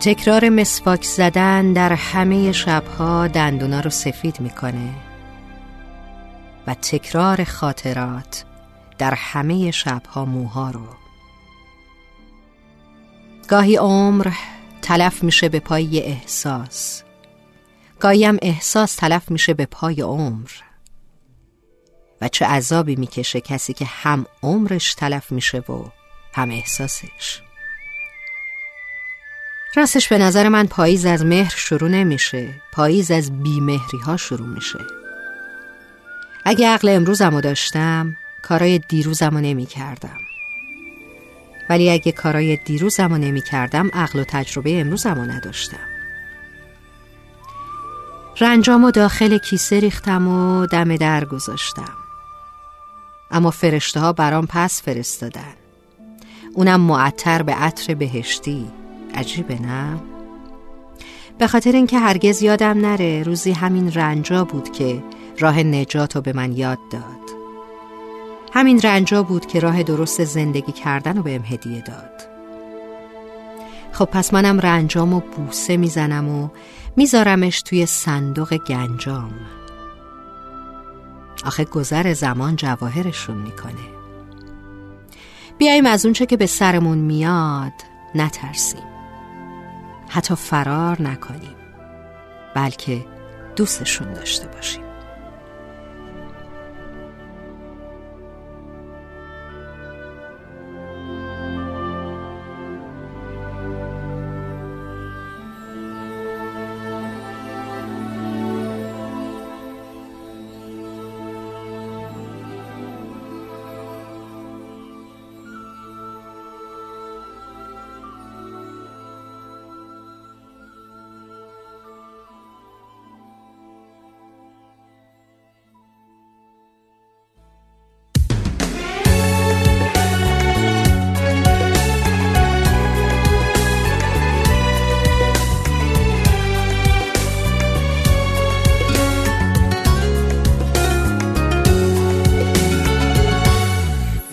تکرار مسواک زدن در همه شبها دندونا رو سفید می‌کنه و تکرار خاطرات در همه شبها موها رو. گاهی عمر تلف میشه به پای احساس. گاهی هم احساس تلف میشه به پای عمر. و چه عذابی می‌کشه کسی که هم عمرش تلف میشه و هم احساسش. راستش به نظر من پاییز از مهر شروع نمیشه. پاییز از بیمهری ها شروع میشه. اگه عقل امروزم داشتم کارای دیروزم رو نمی کردم ولی اگه کارای دیروزم رو نمی کردم عقل و تجربه امروزم رو نداشتم. رنجام و داخل کیسه ریختم و دم در گذاشتم. اما فرشته ها برام پس فرستادن. اونم معطر به عطر بهشتی. عجیبه نه؟ به خاطر اینکه هرگز یادم نره روزی همین رنجا بود که راه نجات رو به من یاد داد. همین رنجا بود که راه درست زندگی کردن رو بهم هدیه داد. خب پس منم رنجام و بوسه می‌زنم و میذارمش توی صندوق گنجام. آخه گذر زمان جواهرشون می‌کنه. بیاییم از اونچه که به سرمون میاد نترسیم. حتی فرار نکنیم بلکه دوستشون داشته باشیم.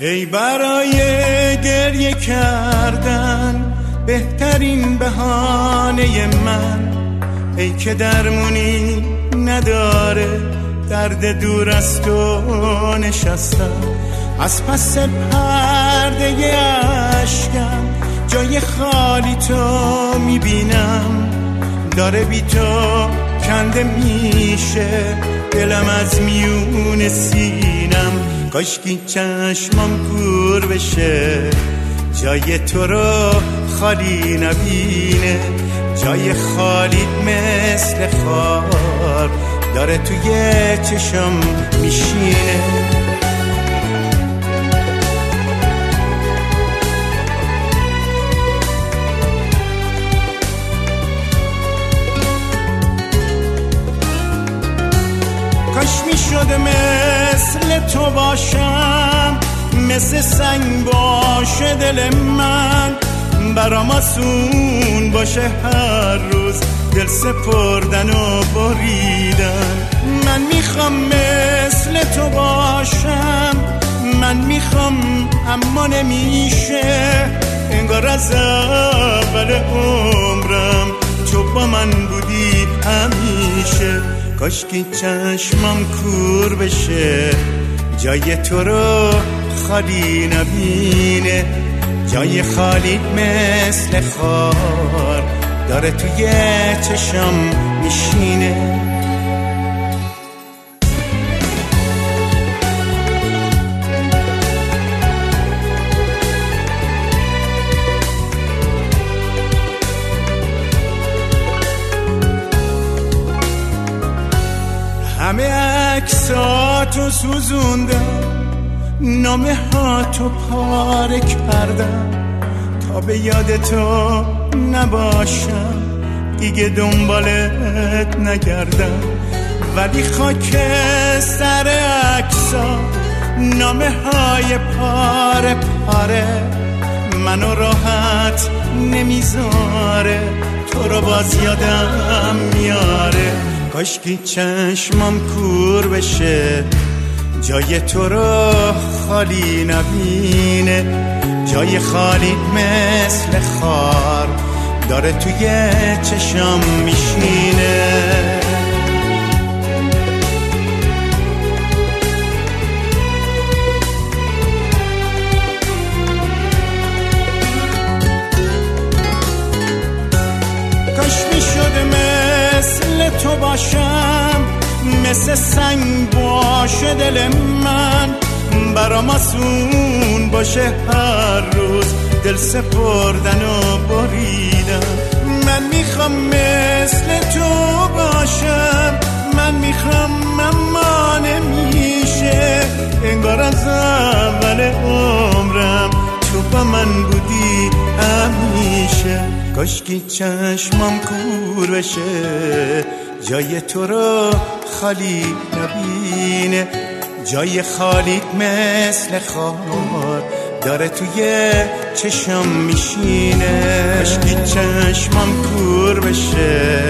ای برای گریه کردن بهترین بهانه من. ای که درمونی نداره درد دور از تو نشستم. از پس پرده اشکم جای خالی تو می‌بینم. داره بی تو کنده میشه دلم از میون سینم کاشکی چشمم کور بشه. جای تو رو خالی نبینه. جای خالی مثل خار داره توی چشم میشینه. کاش می‌شد مثل تو باشم مثل سنگ باشه دل من. برام آسون باشه هر روز دل سپردن و بریدن. من می‌خوام مثل تو باشم من می‌خوام اما نمیشه. انگار از اول عمرم تو با من بودی. همیشه. کاشکی چشمم کور بشه. جای تو رو خالی نبینه. جای خالی مثل خار. داره توی چشم میشینه. همه عکساتو سوزوندم نامه ها تو پاره کردم. تا به یاد تو نباشم دیگه دنبالت نگردم. ولی خاک سر عکسا نامه های پاره پاره. منو راحت نمی‌ذاره تو رو باز یادم میاره کاشکی چشمم کور بشه جای تو رو خالی نبینه جای خالی مثل خار داره توی چشم میشینه. باشم مثل سنگ باشه دل من. برام آسون باشه هر روز. دل سپردن و بریدن. من می‌خوام مثل تو باشم. من می‌خوام اما نمیشه. انگار از اول عمرم تو با من بودی همیشه. کاشکی چشمم کور بشه. جای تو رو خالی نبینه. جای خالیت مثل خار داره توی چشم میشینه. کاشکی چشمم کور بشه.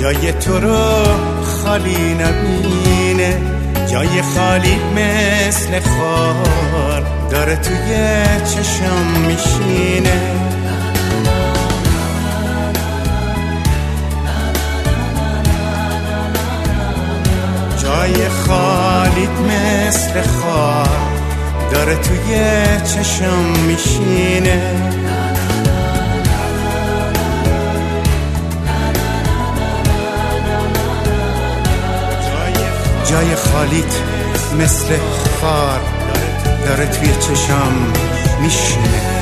جای تو رو خالی نبینه. جای خالی مثل خار داره توی چشم میشینه. جای خالیت مثل خار داره توی چشم میشینه. جای خالیت مثل خار داره توی چشم میشینه.